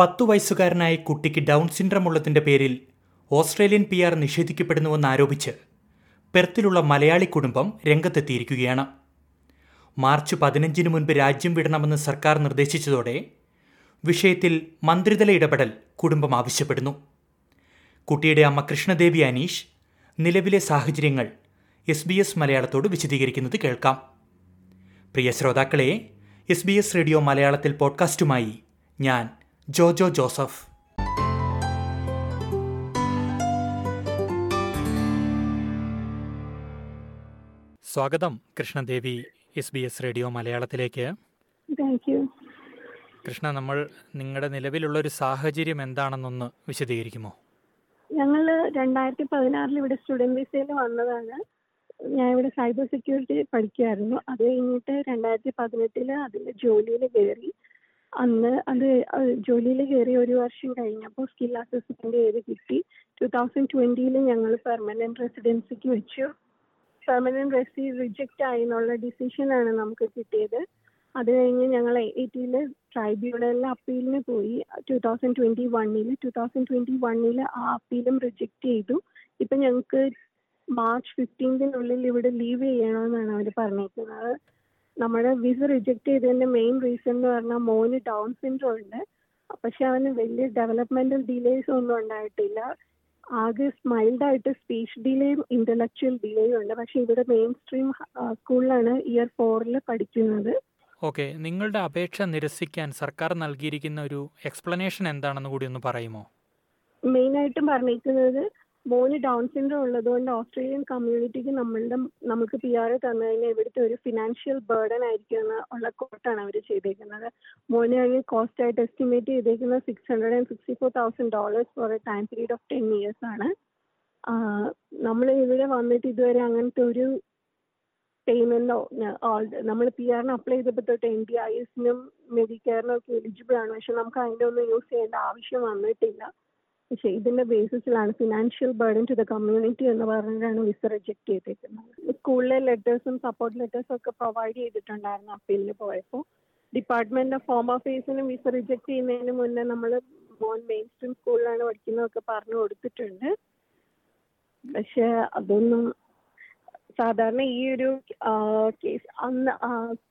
പത്തു വയസ്സുകാരനായ കുട്ടിക്ക് ഡൗൺ സിൻഡ്രം ഉള്ളതിന്റെ പേരിൽ ഓസ്ട്രേലിയൻ പി ആർ നിഷേധിക്കപ്പെടുന്നുവെന്നാരോപിച്ച് പെർത്തിലുള്ള മലയാളി കുടുംബം രംഗത്തെത്തിയിരിക്കുകയാണ്. മാർച്ച് പതിനഞ്ചിന് മുൻപ് രാജ്യം വിടണമെന്ന് സർക്കാർ നിർദ്ദേശിച്ചതോടെ വിഷയത്തിൽ മന്ത്രിതല ഇടപെടൽ കുടുംബം ആവശ്യപ്പെടുന്നു. കുട്ടിയുടെ അമ്മ കൃഷ്ണദേവി അനീഷ് നിലവിലെ സാഹചര്യങ്ങൾ എസ് ബി എസ് മലയാളത്തോട് വിശദീകരിക്കുന്നത് കേൾക്കാം. പ്രിയ ശ്രോതാക്കളെ എസ് ബി എസ് റേഡിയോ മലയാളത്തിൽ പോഡ്കാസ്റ്റുമായി ഞാൻ ജോജോ ജോസഫ്. സ്വാഗതം Krishnadevi S B S radio മലയാളത്തിലേക്ക്. കൃഷ്ണ നമ്മൾ നിങ്ങളുടെ നിലവിലുള്ള ഒരു സാഹചര്യം എന്താണെന്നൊന്ന് വിശദീകരിക്കുമോ? ഞങ്ങൾ രണ്ടായിരത്തി പതിനാറിൽ ഇവിടെ സ്റ്റുഡന്റ് വിസയിൽ വന്നതാണ്. ഞാൻ ഇവിടെ സൈബർ സെക്യൂരിറ്റി പഠിക്കുമായിരുന്നു അത് കഴിഞ്ഞിട്ട് രണ്ടായിരത്തി പതിനെട്ടിൽ അതിന്റെ ജോലിയിൽ കയറി. അന്ന് അത് ജോലിയിൽ കയറി ഒരു വർഷം കഴിഞ്ഞപ്പോൾ സ്കിൽ അസസ്മെന്റ് ചെയ്ത് കിട്ടി. ടു തൗസൻഡ് ട്വന്റിയിൽ ഞങ്ങൾ പെർമനന്റ് റെസിഡൻസിക്ക് വെച്ചു. പെർമനന്റ് റെസി റിജക്റ്റ് ആയി എന്നുള്ള ആണ് നമുക്ക് കിട്ടിയത്. അത് കഴിഞ്ഞ് ഞങ്ങൾ എയ്റ്റിയിൽ ട്രൈബ്യൂണലിൽ അപ്പീലിന് പോയി ടു തൗസൻഡ് ട്വന്റി വണ്ണിൽ ടു തൗസൻഡ് ട്വന്റി വണ്ണിൽ ആ അപ്പീലും റിജക്റ്റ് ചെയ്തു. ഇപ്പം ഞങ്ങൾക്ക് മാർച്ച് ഫിഫ്റ്റീൻത്തിനുള്ളിൽ ഇവിടെ ലീവ് ചെയ്യണമെന്നാണ് അവർ പറഞ്ഞിരിക്കുന്നത് നമ്മുടെ വിസ റിജക്ട് ചെയ്തതിന്റെ മെയിൻ റീസൺ എന്ന് പറഞ്ഞാൽ മോന് ഡൗൺ സിൻഡ്രോം ഉണ്ട്. പക്ഷെ അവന് വലിയ ഡെവലപ്മെന്റൽ ഡിലേസ് ഒന്നും ഉണ്ടായിട്ടില്ല. ആകെ മൈൽഡ് ആയിട്ട് സ്പീച്ച് ഡിലേയും ഇന്റലക്ച്വൽ ഡിലേയും ഉണ്ട്. പക്ഷെ ഇവിടെ മെയിൻ സ്ട്രീം സ്കൂളിലാണ് ഇയർ ഫോറിൽ പഠിക്കുന്നത്. ഓക്കെ നിങ്ങളുടെ അപേക്ഷ നിരസിക്കാൻ സർക്കാർ നൽകിയിരിക്കുന്ന ഒരു എക്സ്പ്ലനേഷൻ എന്താണെന്ന് കൂടി ഒന്ന് പറയുമോ? മെയിൻ ആയിട്ടും പറഞ്ഞിരിക്കുന്നത് മോന് ഡൗൺ സിൻഡ്രോം ഉള്ളതുകൊണ്ട് ഓസ്ട്രേലിയൻ കമ്മ്യൂണിറ്റിക്ക് നമ്മളുടെ നമുക്ക് പി ആർ തന്നു കഴിഞ്ഞാൽ ഇവിടുത്തെ ഒരു ഫിനാൻഷ്യൽ ബേർഡൻ ആയിരിക്കും എന്ന് ഉള്ള കോട്ടാണ് അവർ ചെയ്തേക്കുന്നത്. മോനെ അതിന് കോസ്റ്റ് ആയിട്ട് എസ്റ്റിമേറ്റ് ചെയ്തേക്കുന്നത് six hundred and sixty four thousand dollars for a time period of ten years ആണ് നമ്മൾ ഇവിടെ വന്നിട്ട് ഇതുവരെ അങ്ങനത്തെ ഒരു പേയ്മെന്റോ നമ്മൾ പി ആറിന് അപ്ലൈ ചെയ്തപ്പോൾ തൊട്ട് എൻ ഡി ഐ എസിനും മെഡിക്കെയറിനും ഒക്കെ എലിജിബിൾ ആണ്. പക്ഷെ നമുക്ക് അതിന്റെ ഒന്നും യൂസ് ചെയ്യേണ്ട ആവശ്യം വന്നിട്ടില്ല. പക്ഷെ ഇതിന്റെ ബേസിസിലാണ് financial burden to the community എന്ന് പറഞ്ഞിട്ടാണ് വിസ റിജക്ട് ചെയ്തേക്കുന്നത്. സ്കൂളിലെ ലെറ്റേഴ്സും സപ്പോർട്ട് ലെറ്റേഴ്സും ഒക്കെ പ്രൊവൈഡ് ചെയ്തിട്ടുണ്ടായിരുന്നു അപ്പീലിന് പോയപ്പോൾ. ഡിപ്പാർട്ട്മെന്റ് ഓഫ് ഹോം അഫേഴ്സിനും വിസ റിജക്ട് ചെയ്യുന്നതിന് മുന്നേ നമ്മൾ മോൻ മെയിൻ സ്ട്രീം സ്കൂളിലാണ് പഠിക്കുന്നതൊക്കെ പറഞ്ഞു കൊടുത്തിട്ടുണ്ട്. പക്ഷെ അതൊന്നും സാധാരണ ഈ ഒരു കേസ് അന്ന്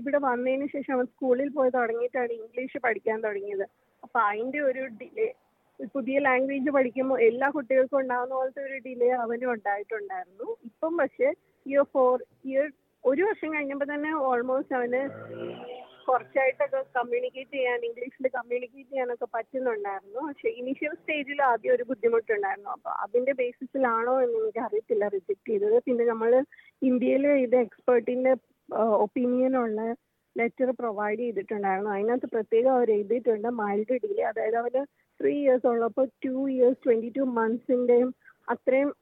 ഇവിടെ വന്നതിന് ശേഷം അവൻ സ്കൂളിൽ പോയി തുടങ്ങിയിട്ടാണ് ഇംഗ്ലീഷ് പഠിക്കാൻ തുടങ്ങിയത്. അപ്പൊ അതിന്റെ ഒരു ഡിലേ പുതിയ ലാംഗ്വേജ് പഠിക്കുമ്പോൾ എല്ലാ കുട്ടികൾക്കും ഉണ്ടാകുന്ന പോലത്തെ ഒരു ഡിലേ അവനും ഉണ്ടായിട്ടുണ്ടായിരുന്നു. ഇപ്പം പക്ഷെ ഇയർ ഫോർ ഇയർ ഒരു വർഷം കഴിഞ്ഞപ്പോൾ തന്നെ ഓൾമോസ്റ്റ് അവന് കുറച്ചായിട്ടൊക്കെ കമ്മ്യൂണിക്കേറ്റ് ചെയ്യാൻ ഇംഗ്ലീഷിൽ കമ്മ്യൂണിക്കേറ്റ് ചെയ്യാനൊക്കെ പറ്റുന്നുണ്ടായിരുന്നു. പക്ഷെ ഇനീഷ്യൽ സ്റ്റേജിൽ ആദ്യം ഒരു ബുദ്ധിമുട്ടുണ്ടായിരുന്നു. അപ്പൊ അതിന്റെ ബേസിസിലാണോ എന്ന് എനിക്ക് അറിയത്തില്ല റിജക്ട് ചെയ്തത്. പിന്നെ നമ്മൾ ഇന്ത്യയിൽ ഇത് എക്സ്പേർട്ടിന്റെ ഒപ്പീനിയൻ ഉള്ള ലെറ്റർ പ്രൊവൈഡ് ചെയ്തിട്ടുണ്ടായിരുന്നു. അതിനകത്ത് പ്രത്യേകം അവർ എഴുതിയിട്ടുണ്ട് മൈൽഡ് ഡിലേ അതായത് അവർ ത്രീ ഇയേഴ്സ് ഉള്ളപ്പോൾ ടു ഇയേഴ്സ് ട്വന്റി ടു മന്ത്സിന്റെയും അത്രയും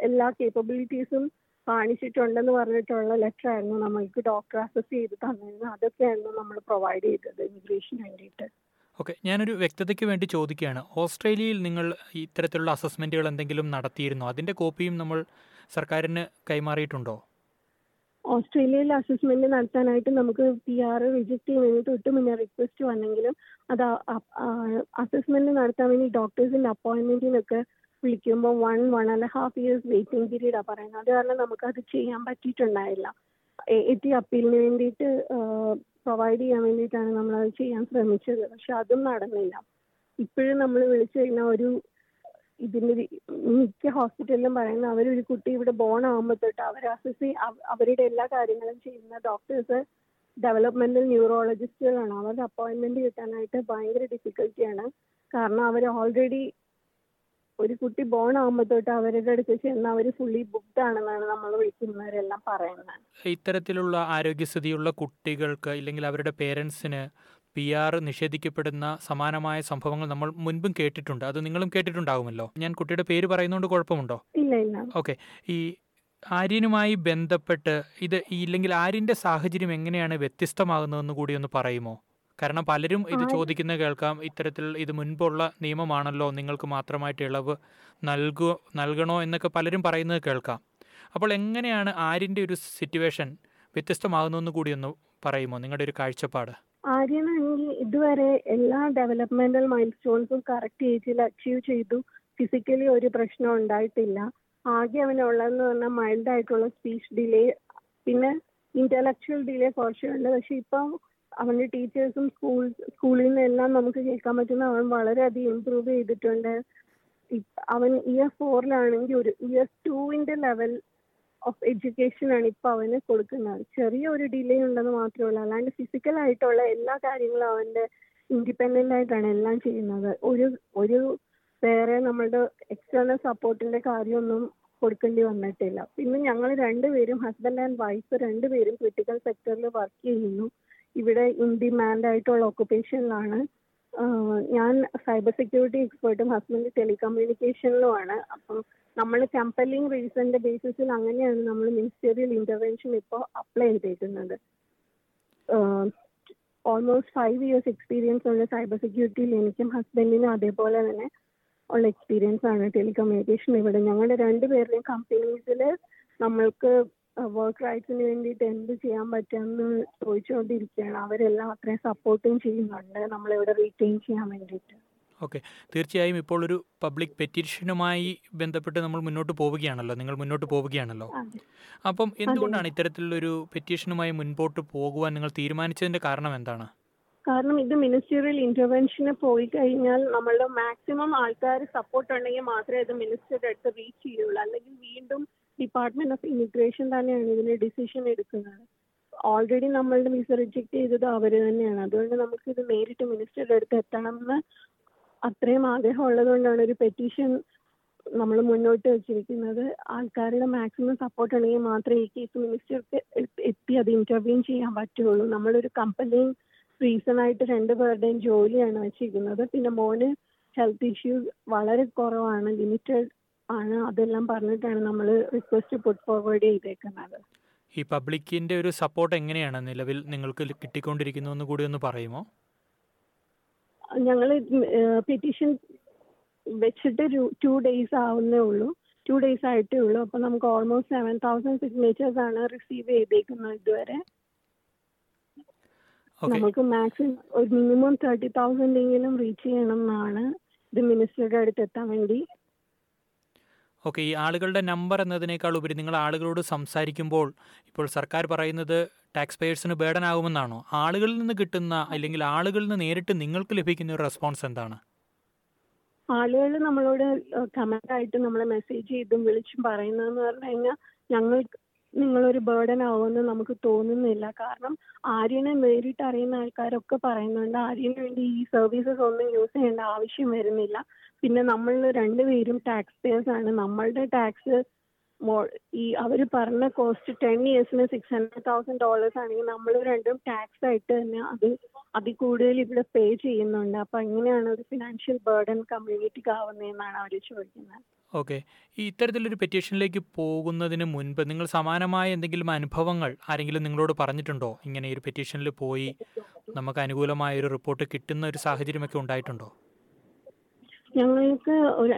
എല്ലാ കേപ്പബിലിറ്റീസും കാണിച്ചിട്ടുണ്ടെന്ന് പറഞ്ഞിട്ടുള്ള ലെറ്റർ ആയിരുന്നു നമ്മൾക്ക് ഡോക്ടർ അസസ് ചെയ്ത് തന്നിരുന്നത്. അതൊക്കെയായിരുന്നു നമ്മൾ പ്രൊവൈഡ് ചെയ്തത് ഇമിഗ്രേഷന് വേണ്ടിയിട്ട്. ഓക്കെ ഞാനൊരു വ്യക്തതയ്ക്ക് വേണ്ടി ചോദിക്കുകയാണ്. ഓസ്ട്രേലിയയിൽ നിങ്ങൾ ഇത്തരത്തിലുള്ള അസസ്മെന്റുകൾ എന്തെങ്കിലും നടത്തിയിരുന്നോ? അതിന്റെ കോപ്പിയും നമ്മൾ സർക്കാരിന് കൈമാറിയിട്ടുണ്ടോ? ഓസ്ട്രേലിയയിൽ അസസ്മെന്റ് നടത്താനായിട്ട് നമുക്ക് പി ആർ റിജക്ട് ചെയ്യുന്നതിന് തൊട്ട് മുന്നേ റിക്വസ്റ്റ് വന്നെങ്കിലും അത് അസസ്മെന്റ് നടത്താൻ വേണ്ടി ഡോക്ടേഴ്സിന്റെ അപ്പോയിന്റ്മെന്റിനൊക്കെ വിളിക്കുമ്പോൾ one one and half years waiting പീരീഡാണ് പറയുന്നത്. അത് കാരണം അത് ചെയ്യാൻ പറ്റിയിട്ടുണ്ടായില്ല. എത്തി അപ്പീലിന് വേണ്ടിയിട്ട് പ്രൊവൈഡ് ചെയ്യാൻ വേണ്ടിയിട്ടാണ് അത് ചെയ്യാൻ ശ്രമിച്ചത്. പക്ഷെ അതും നടന്നില്ല. ഇപ്പോഴും നമ്മൾ വിളിച്ചു കഴിഞ്ഞാൽ ഒരു ഇതിന്റെ മിക്ക ഹോസ്പിറ്റലിലും പറയുന്ന അവരൊരു കുട്ടി ഇവിടെ ബോൺ ആകുമ്പോൾ തൊട്ട് അവർ അസസ് അവരുടെ എല്ലാ കാര്യങ്ങളും ചെയ്യുന്ന ഡോക്ടേഴ്സ് ഡെവലപ്മെന്റൽ ന്യൂറോളജിസ്റ്റുകളാണ് അവരുടെ അപ്പോയിന്റ്മെന്റ് കിട്ടാനായിട്ട് ഭയങ്കര ഡിഫിക്കൽറ്റിയാണ് കാരണം അവർ ഓൾറെഡി ഒരു കുട്ടി ബോൺ ആകുമ്പോൾ തൊട്ട് അവരുടെ അടുത്ത് ചെന്ന് അവർ ഫുള്ളി ബുക്ക്ഡ് ആണെന്നാണ് നമ്മൾ വിളിക്കുന്നവരെല്ലാം പറയുന്നത്. ഇത്തരത്തിലുള്ള ആരോഗ്യസ്ഥിതിയുള്ള കുട്ടികൾക്ക് ഇല്ലെങ്കിൽ അവരുടെ പേരൻസിന് പി ആർ നിഷേധിക്കപ്പെടുന്ന സമാനമായ സംഭവങ്ങൾ നമ്മൾ മുൻപും കേട്ടിട്ടുണ്ട്. അത് നിങ്ങളും കേട്ടിട്ടുണ്ടാകുമല്ലോ ഞാൻ കുട്ടിയുടെ പേര് പറയുന്നതുകൊണ്ട് കുഴപ്പമുണ്ടോ? ഓക്കെ. ഈ ആര്യനുമായി ബന്ധപ്പെട്ട് ഇത് ഇല്ലെങ്കിൽ ആര്യന്റെ സാഹചര്യം എങ്ങനെയാണ് വ്യത്യസ്തമാകുന്നതെന്ന് കൂടി ഒന്ന് പറയുമോ? കാരണം പലരും ഇത് ചോദിക്കുന്ന കേൾക്കാം. ഇത്തരത്തിൽ ഇത് മുൻപുള്ള നിയമമാണല്ലോ നിങ്ങൾക്ക് മാത്രമായിട്ട് ഇളവ് നൽകു നൽകണോ എന്നൊക്കെ പലരും പറയുന്നത് കേൾക്കാം. അപ്പോൾ എങ്ങനെയാണ് ആര്യന്റെ ഒരു സിറ്റുവേഷൻ വ്യത്യസ്തമാകുന്നതെന്ന് കൂടി ഒന്ന് പറയുമോ? നിങ്ങളുടെ ഒരു കാഴ്ചപ്പാട്. ആര്യനാണെങ്കിൽ ഇതുവരെ എല്ലാ ഡെവലപ്മെന്റൽ മൈൽ സ്റ്റോൺസും കറക്റ്റ് ഏജിൽ അച്ചീവ് ചെയ്തു. ഫിസിക്കലി ഒരു പ്രശ്നം ഉണ്ടായിട്ടില്ല. ആകെ അവനുള്ളതെന്ന് പറഞ്ഞാൽ മൈൽഡ് ആയിട്ടുള്ള സ്പീച്ച് ഡിലേ പിന്നെ ഇന്റലക്ച്വൽ ഡിലേ കുറച്ചുണ്ട് പക്ഷെ ഇപ്പം അവന്റെ ടീച്ചേഴ്സും സ്കൂൾ സ്കൂളിൽ നിന്ന് എല്ലാം നമുക്ക് കേൾക്കാൻ പറ്റുന്ന അവൻ വളരെയധികം ഇമ്പ്രൂവ് ചെയ്തിട്ടുണ്ട്. അവൻ ഇയർ ഫോറിലാണെങ്കിൽ ഒരു ഇയർ ടൂവിന്റെ ലെവൽ ഓഫ് എഡ്യൂക്കേഷൻ ആണ് ഇപ്പൊ അവന് കൊടുക്കുന്നത്. ചെറിയ ഒരു ഡിലേ ഉണ്ടെന്ന് മാത്രമേ ഉള്ളൂ അല്ലാണ്ട് ഫിസിക്കൽ ആയിട്ടുള്ള എല്ലാ കാര്യങ്ങളും അവന്റെ ഇൻഡിപെൻഡന്റ് ആയിട്ടാണ് എല്ലാം ചെയ്യുന്നത്. ഒരു ഒരു വേറെ നമ്മളുടെ എക്സ്റ്റേണൽ സപ്പോർട്ടിന്റെ കാര്യമൊന്നും കൊടുക്കേണ്ടി വന്നിട്ടില്ല. പിന്നെ ഞങ്ങൾ രണ്ടുപേരും ഹസ്ബൻഡ് ആൻഡ് വൈഫ് രണ്ടുപേരും ക്രിട്ടിക്കൽ സെക്ടറിൽ വർക്ക് ചെയ്യുന്നു. ഇവിടെ ഇൻ ഡിമാൻഡ് ആയിട്ടുള്ള ഒക്കുപേഷനിലാണ് ഞാൻ സൈബർ സെക്യൂരിറ്റി എക്സ്പേർട്ടും ഹസ്ബൻഡ് ടെലികമ്മ്യൂണിക്കേഷനിലുമാണ്. അപ്പം നമ്മൾ കമ്പലിംഗ് റീസന്റെ ബേസിസിൽ അങ്ങനെയാണ് നമ്മൾ മിനിസ്റ്റീരിയൽ ഇന്റർവെൻഷൻ ഇപ്പോൾ അപ്ലൈ ചെയ്തേക്കുന്നത്. ഓൾമോസ്റ്റ് ഫൈവ് ഇയേഴ്സ് എക്സ്പീരിയൻസ് ഉള്ള സൈബർ സെക്യൂരിറ്റിയിൽ എനിക്കും ഹസ്ബൻഡിനും അതേപോലെ തന്നെ ഉള്ള എക്സ്പീരിയൻസ് ആണ് ടെലികമ്മ്യൂണിക്കേഷൻ ഇവിടെ. ഞങ്ങളുടെ രണ്ടുപേരുടെയും കമ്പനീസിൽ നമ്മൾക്ക് വർക്ക് റൈറ്റ്സിന് വേണ്ടിയിട്ട് എന്ത് ചെയ്യാൻ പറ്റുമെന്ന് ചോദിച്ചുകൊണ്ടിരിക്കുകയാണ്. അവരെല്ലാം അത്രയും സപ്പോർട്ടും ചെയ്യുന്നുണ്ട്. നമ്മളിവിടെ റീറ്റെയിൻ ചെയ്യാൻ വേണ്ടിയിട്ട്. ഓക്കെ തീർച്ചയായും ഇപ്പോൾ ഒരു പബ്ലിക് പെറ്റീഷനുമായി ബന്ധപ്പെട്ട് നമ്മൾ മുന്നോട്ട് പോവുകയാണല്ലോ. നിങ്ങൾ മുന്നോട്ട് പോവുകയാണല്ലോ. അപ്പം എന്തുകൊണ്ടാണ് ഇത്തരത്തിലുള്ളൊരു പെറ്റീഷനുമായി മുൻപോട്ട് പോകുവാൻ നിങ്ങൾ തീരുമാനിച്ചതിന്റെ കാരണം എന്താണ്? കാരണം ഇത് മിനിസ്റ്റീരിയൽ ഇന്റർവെൻഷന് പോയി കഴിഞ്ഞാൽ നമ്മളുടെ മാക്സിമം ആൾക്കാർ സപ്പോർട്ട് ഉണ്ടെങ്കിൽ മാത്രമേ ഇത് മിനിസ്റ്ററുടെ അടുത്ത് റീച്ച് ചെയ്യുള്ളൂ. അല്ലെങ്കിൽ വീണ്ടും ഡിപ്പാർട്ട്മെന്റ് ഓഫ് ഇമിഗ്രേഷൻ തന്നെയാണ് ഇതിന് ഡിസിഷൻ എടുക്കുന്നത്. ഓൾറെഡി നമ്മളുടെ വിസ റിജക്ട് ചെയ്തത് അവർ തന്നെയാണ്. അതുകൊണ്ട് നമുക്ക് ഇത് നേരിട്ട് മിനിസ്റ്ററുടെ അടുത്ത് എത്തണം എന്ന് അത്രയും ആഗ്രഹം ഉള്ളതുകൊണ്ടാണ് ഒരു പെറ്റീഷൻ നമ്മൾ മുന്നോട്ട് വെച്ചിരിക്കുന്നത്. ആൾക്കാരുടെ മാക്സിമം സപ്പോർട്ട് ഉണ്ടെങ്കിൽ മാത്രമേ ഈ കേസ് മിനിസ്റ്റർക്ക് എത്തി അത് ഇന്റർവ്യൂ ചെയ്യാൻ പറ്റുള്ളൂ. നമ്മളൊരു കമ്പലിങ് റീസൺ ആയിട്ട് രണ്ടു പേരുടെയും ജോലിയാണ് വെച്ചിരിക്കുന്നത്. പിന്നെ മോന് ഹെൽത്ത് ഇഷ്യൂസ് വളരെ കുറവാണ്. ലിമിറ്റഡ് ആണ്. അതെല്ലാം പറഞ്ഞിട്ടാണ് നമ്മൾ റിക്വസ്റ്റ് പുട്ട് ഫോർവേഡ് ചെയ്തേക്കുന്നത്. ഈ പബ്ലിക്കിന്റെ ഒരു സപ്പോർട്ട് എങ്ങനെയാണ്? നിലവിൽ നിങ്ങൾക്ക് കിട്ടിക്കൊണ്ടിരിക്കുന്നു എന്ന് കൂടി ഒന്ന് പറയുമോ? ഞങ്ങൾ പെറ്റീഷൻ വെച്ചിട്ട് ടു ഡേയ്സ് ആവുന്നേ ഉള്ളൂ. ടു ഡേയ്സ് ആയിട്ടേ ഉള്ളൂ. അപ്പൊ നമുക്ക് ഓൾമോസ്റ്റ് സെവൻ തൗസൻഡ് സിഗ്നേച്ചേഴ്സ് ആണ് റിസീവ് ചെയ്തേക്കുന്നത് ഇതുവരെ. നമുക്ക് മാക്സിമം ഒരു മിനിമം തേർട്ടി തൗസൻഡ് എങ്കിലും റീച്ച് ചെയ്യണം എന്നാണ് ഇത് മിനിസ്റ്ററുടെ അടുത്ത് എത്താൻ വേണ്ടി. ഓക്കെ ഈ ആളുകളുടെ നമ്പർ എന്നതിനേക്കാൾ ഉപരി നിങ്ങൾ ആളുകളോട് സംസാരിക്കുമ്പോൾ ഇപ്പോൾ സർക്കാർ പറയുന്നത് ടാക്സ് പേയേഴ്സിന് ബേഡൻ ആകുമെന്നാണോ? ആളുകളിൽ നിന്ന് കിട്ടുന്ന അല്ലെങ്കിൽ ആളുകളിൽ നിന്ന് നേരിട്ട് നിങ്ങൾക്ക് ലഭിക്കുന്ന ഒരു റെസ്പോൺസ് എന്താണ്? ആളുകൾ നമ്മളോട് കമന്റ് ആയിട്ട് നമ്മളെ മെസ്സേജ് ചെയ്തും വിളിച്ചും പറയുന്നതെന്ന് പറഞ്ഞു കഴിഞ്ഞാൽ ഞങ്ങൾ നിങ്ങളൊരു ബേർഡൻ ആവുമെന്ന് നമുക്ക് തോന്നുന്നില്ല. കാരണം ആര്യനെ നേരിട്ട് അറിയുന്ന ആൾക്കാരൊക്കെ പറയുന്നുണ്ട് ആര്യന് വേണ്ടി ഈ സർവീസസ് ഒന്നും യൂസ് ചെയ്യേണ്ട ആവശ്യം വരുന്നില്ല. പിന്നെ നമ്മൾ രണ്ടുപേരും ടാക്സ് പേയേഴ്സ് ആണ്. നമ്മളുടെ ടാക്സ് ഈ അവർ പറഞ്ഞ കോസ്റ്റ് ടെൻ ഇയേഴ്സിന് സിക്സ് ഹൺഡ്രഡ് തൗസൻഡ് ഡോളേഴ്സ് ആണെങ്കിൽ നമ്മൾ രണ്ടും ടാക്സ് ആയിട്ട് തന്നെ അത് അതിൽ കൂടുതൽ ഇവിടെ പേ ചെയ്യുന്നുണ്ട്. അപ്പൊ എങ്ങനെയാണ് ഒരു ഫിനാൻഷ്യൽ ബേർഡൻ കമ്മ്യൂണിറ്റിക്ക് ആവുന്നതെന്നാണ് അവർ ചോദിക്കുന്നത്. ഓക്കെ. ഈ ഇത്തരത്തിലൊരു പെറ്റീഷനിലേക്ക് പോകുന്നതിന് മുൻപ് നിങ്ങൾ സമാനമായ എന്തെങ്കിലും അനുഭവങ്ങൾ ആരെങ്കിലും നിങ്ങളോട് പറഞ്ഞിട്ടുണ്ടോ? ഇങ്ങനെ ഒരു പെറ്റീഷനിൽ പോയി നമുക്ക് അനുകൂലമായ ഒരു റിപ്പോർട്ട് കിട്ടുന്ന ഒരു സാഹചര്യമൊക്കെ ഉണ്ടായിട്ടുണ്ടോ? ഞങ്ങൾക്ക്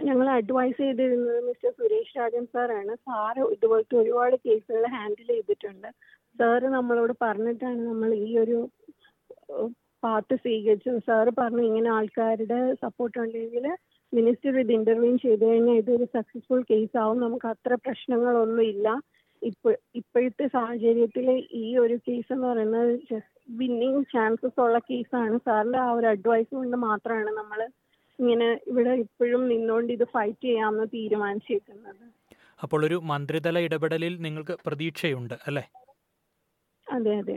ഞങ്ങൾ അഡ്വൈസ് ചെയ്തിരുന്നത് മിസ്റ്റർ സുരേഷ് രാജൻ സാറാണ്. സാറ് ഇതുപോലത്തെ ഒരുപാട് കേസുകൾ ഹാൻഡിൽ ചെയ്തിട്ടുണ്ട്. സാറ് നമ്മളോട് പറഞ്ഞിട്ടാണ് നമ്മൾ ഈ ഒരു പാർട്ട് സ്വീകരിച്ചത്. സാറ് പറഞ്ഞു ഇങ്ങനെ ആൾക്കാരുടെ സപ്പോർട്ട് ഉണ്ടെങ്കിൽ മിനിസ്റ്റർ ഇത് ഇന്റർവ്യൂ ചെയ്തു കഴിഞ്ഞാൽ ഇതൊരു സക്സസ്ഫുൾ കേസ് ആവും. നമുക്ക് അത്ര പ്രശ്നങ്ങളൊന്നും ഇല്ല. ഇപ്പൊ ഇപ്പോഴത്തെ സാഹചര്യത്തിൽ ഈ ഒരു കേസ് എന്ന് പറയുന്നത് വിന്നിങ് ചാൻസസ് ഉള്ള കേസാണ് സാറിന്റെ ആ ഒരു അഡ്വൈസ് കൊണ്ട് മാത്രമാണ് നമ്മൾ ഇങ്ങനെ ഇവിടെ ഇപ്പോഴും നിന്നുകൊണ്ട് ഇത് ഫൈറ്റ് ചെയ്യാമെന്ന് തീരുമാനിച്ചിരിക്കുന്നത് അപ്പോൾ ഒരു മന്ത്രിതല ഇടപെടലിൽ നിങ്ങൾക്ക് പ്രതീക്ഷയുണ്ട് അല്ലേ? അതെ അതെ.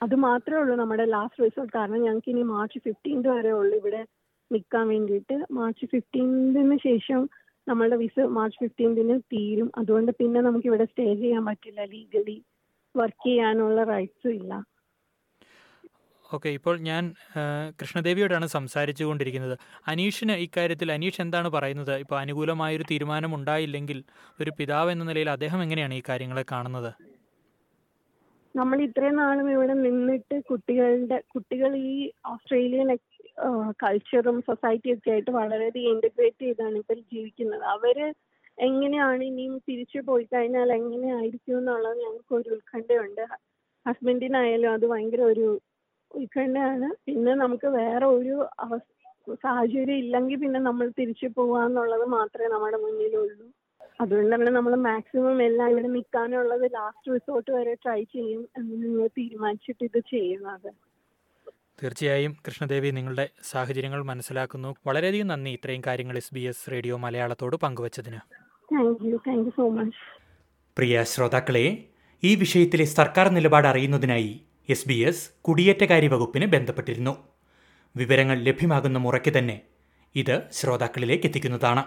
അത് മാത്രമേ ഉള്ളൂ നമ്മുടെ ലാസ്റ്റ് റിസൾട്ട് കാരണം ഞങ്ങൾക്ക് ഇനി മാർച്ച് ഫിഫ്റ്റീൻത് വരെ ഉള്ളൂ. ഇവിടെ നിൽക്കാൻ വേണ്ടിയിട്ട് മാർച്ച് ഫിഫ്റ്റീൻതിന് ശേഷം നമ്മളുടെ വിസ മാർച്ച് ഫിഫ്റ്റീൻതിന് തീരും. അതുകൊണ്ട് പിന്നെ നമുക്ക് ഇവിടെ സ്റ്റേ ചെയ്യാൻ പറ്റില്ല. ലീഗലി വർക്ക് ചെയ്യാനുള്ള റൈറ്റ്സും ഇല്ല. ഓക്കെ ഇപ്പോൾ ഞാൻ കൃഷ്ണദേവിയോടാണ് സംസാരിച്ചു കൊണ്ടിരിക്കുന്നത് അനീഷിന് ഇക്കാര്യത്തിൽ അനീഷ് എന്താണ് പറയുന്നത്? ഇപ്പോൾ അനുകൂലമായൊരു തീരുമാനം ഉണ്ടായില്ലെങ്കിൽ ഒരു പിതാവ് എന്ന നിലയിൽ അദ്ദേഹം എങ്ങനെയാണ് ഈ കാര്യങ്ങളെ കാണുന്നത്? നമ്മൾ ഇത്രയും നാളും ഇവിടെ നിന്നിട്ട് കുട്ടികളുടെ കുട്ടികൾ ഈ ഓസ്ട്രേലിയൻ കൾച്ചറും സൊസൈറ്റിയും ഒക്കെ ആയിട്ട് വളരെയധികം ഇന്റഗ്രേറ്റ് ചെയ്താണ് ഇപ്പോൾ ജീവിക്കുന്നത്. അവർ എങ്ങനെയാണ് ഇനിയും തിരിച്ചു പോയി കഴിഞ്ഞാൽ എങ്ങനെയായിരിക്കും എന്നുള്ളത് ഞങ്ങൾക്ക് ഒരു ഉത്കണ്ഠയുണ്ട്. ഹസ്ബൻഡിനായാലും അത് ഭയങ്കര ഒരു ഉത്കണ്ഠയാണ്. പിന്നെ നമുക്ക് വേറെ ഒരു അവസ്ഥ സാഹചര്യം ഇല്ലെങ്കിൽ പിന്നെ നമ്മൾ തിരിച്ചു പോവാന്നുള്ളത് മാത്രമേ നമ്മുടെ മുന്നിലുള്ളൂ. അതുകൊണ്ട് തന്നെ നമ്മൾ മാക്സിമം എല്ലാം ഇവിടെ നിൽക്കാനുള്ളത് ലാസ്റ്റ് റിസോർട്ട് വരെ ട്രൈ ചെയ്യും എന്ന് നിങ്ങൾ തീരുമാനിച്ചിട്ട് ഇത് ചെയ്യുന്നത്. തീർച്ചയായും കൃഷ്ണദേവി നിങ്ങളുടെ സാഹചര്യങ്ങൾ മനസ്സിലാക്കുന്നു. വളരെയധികം നന്ദി ഇത്രയും കാര്യങ്ങൾ എസ് ബി എസ് റേഡിയോ മലയാളത്തോട് പങ്കുവച്ചതിന്. പ്രിയ ശ്രോതാക്കളെ ഈ വിഷയത്തിലെ സർക്കാർ നിലപാട് അറിയുന്നതിനായി എസ് ബി എസ് കുടിയേറ്റകാര്യ വകുപ്പിന് ബന്ധപ്പെട്ടിരുന്നു. വിവരങ്ങൾ ലഭ്യമാകുന്ന മുറയ്ക്ക് തന്നെ ഇത് ശ്രോതാക്കളിലേക്ക് എത്തിക്കുന്നതാണ്.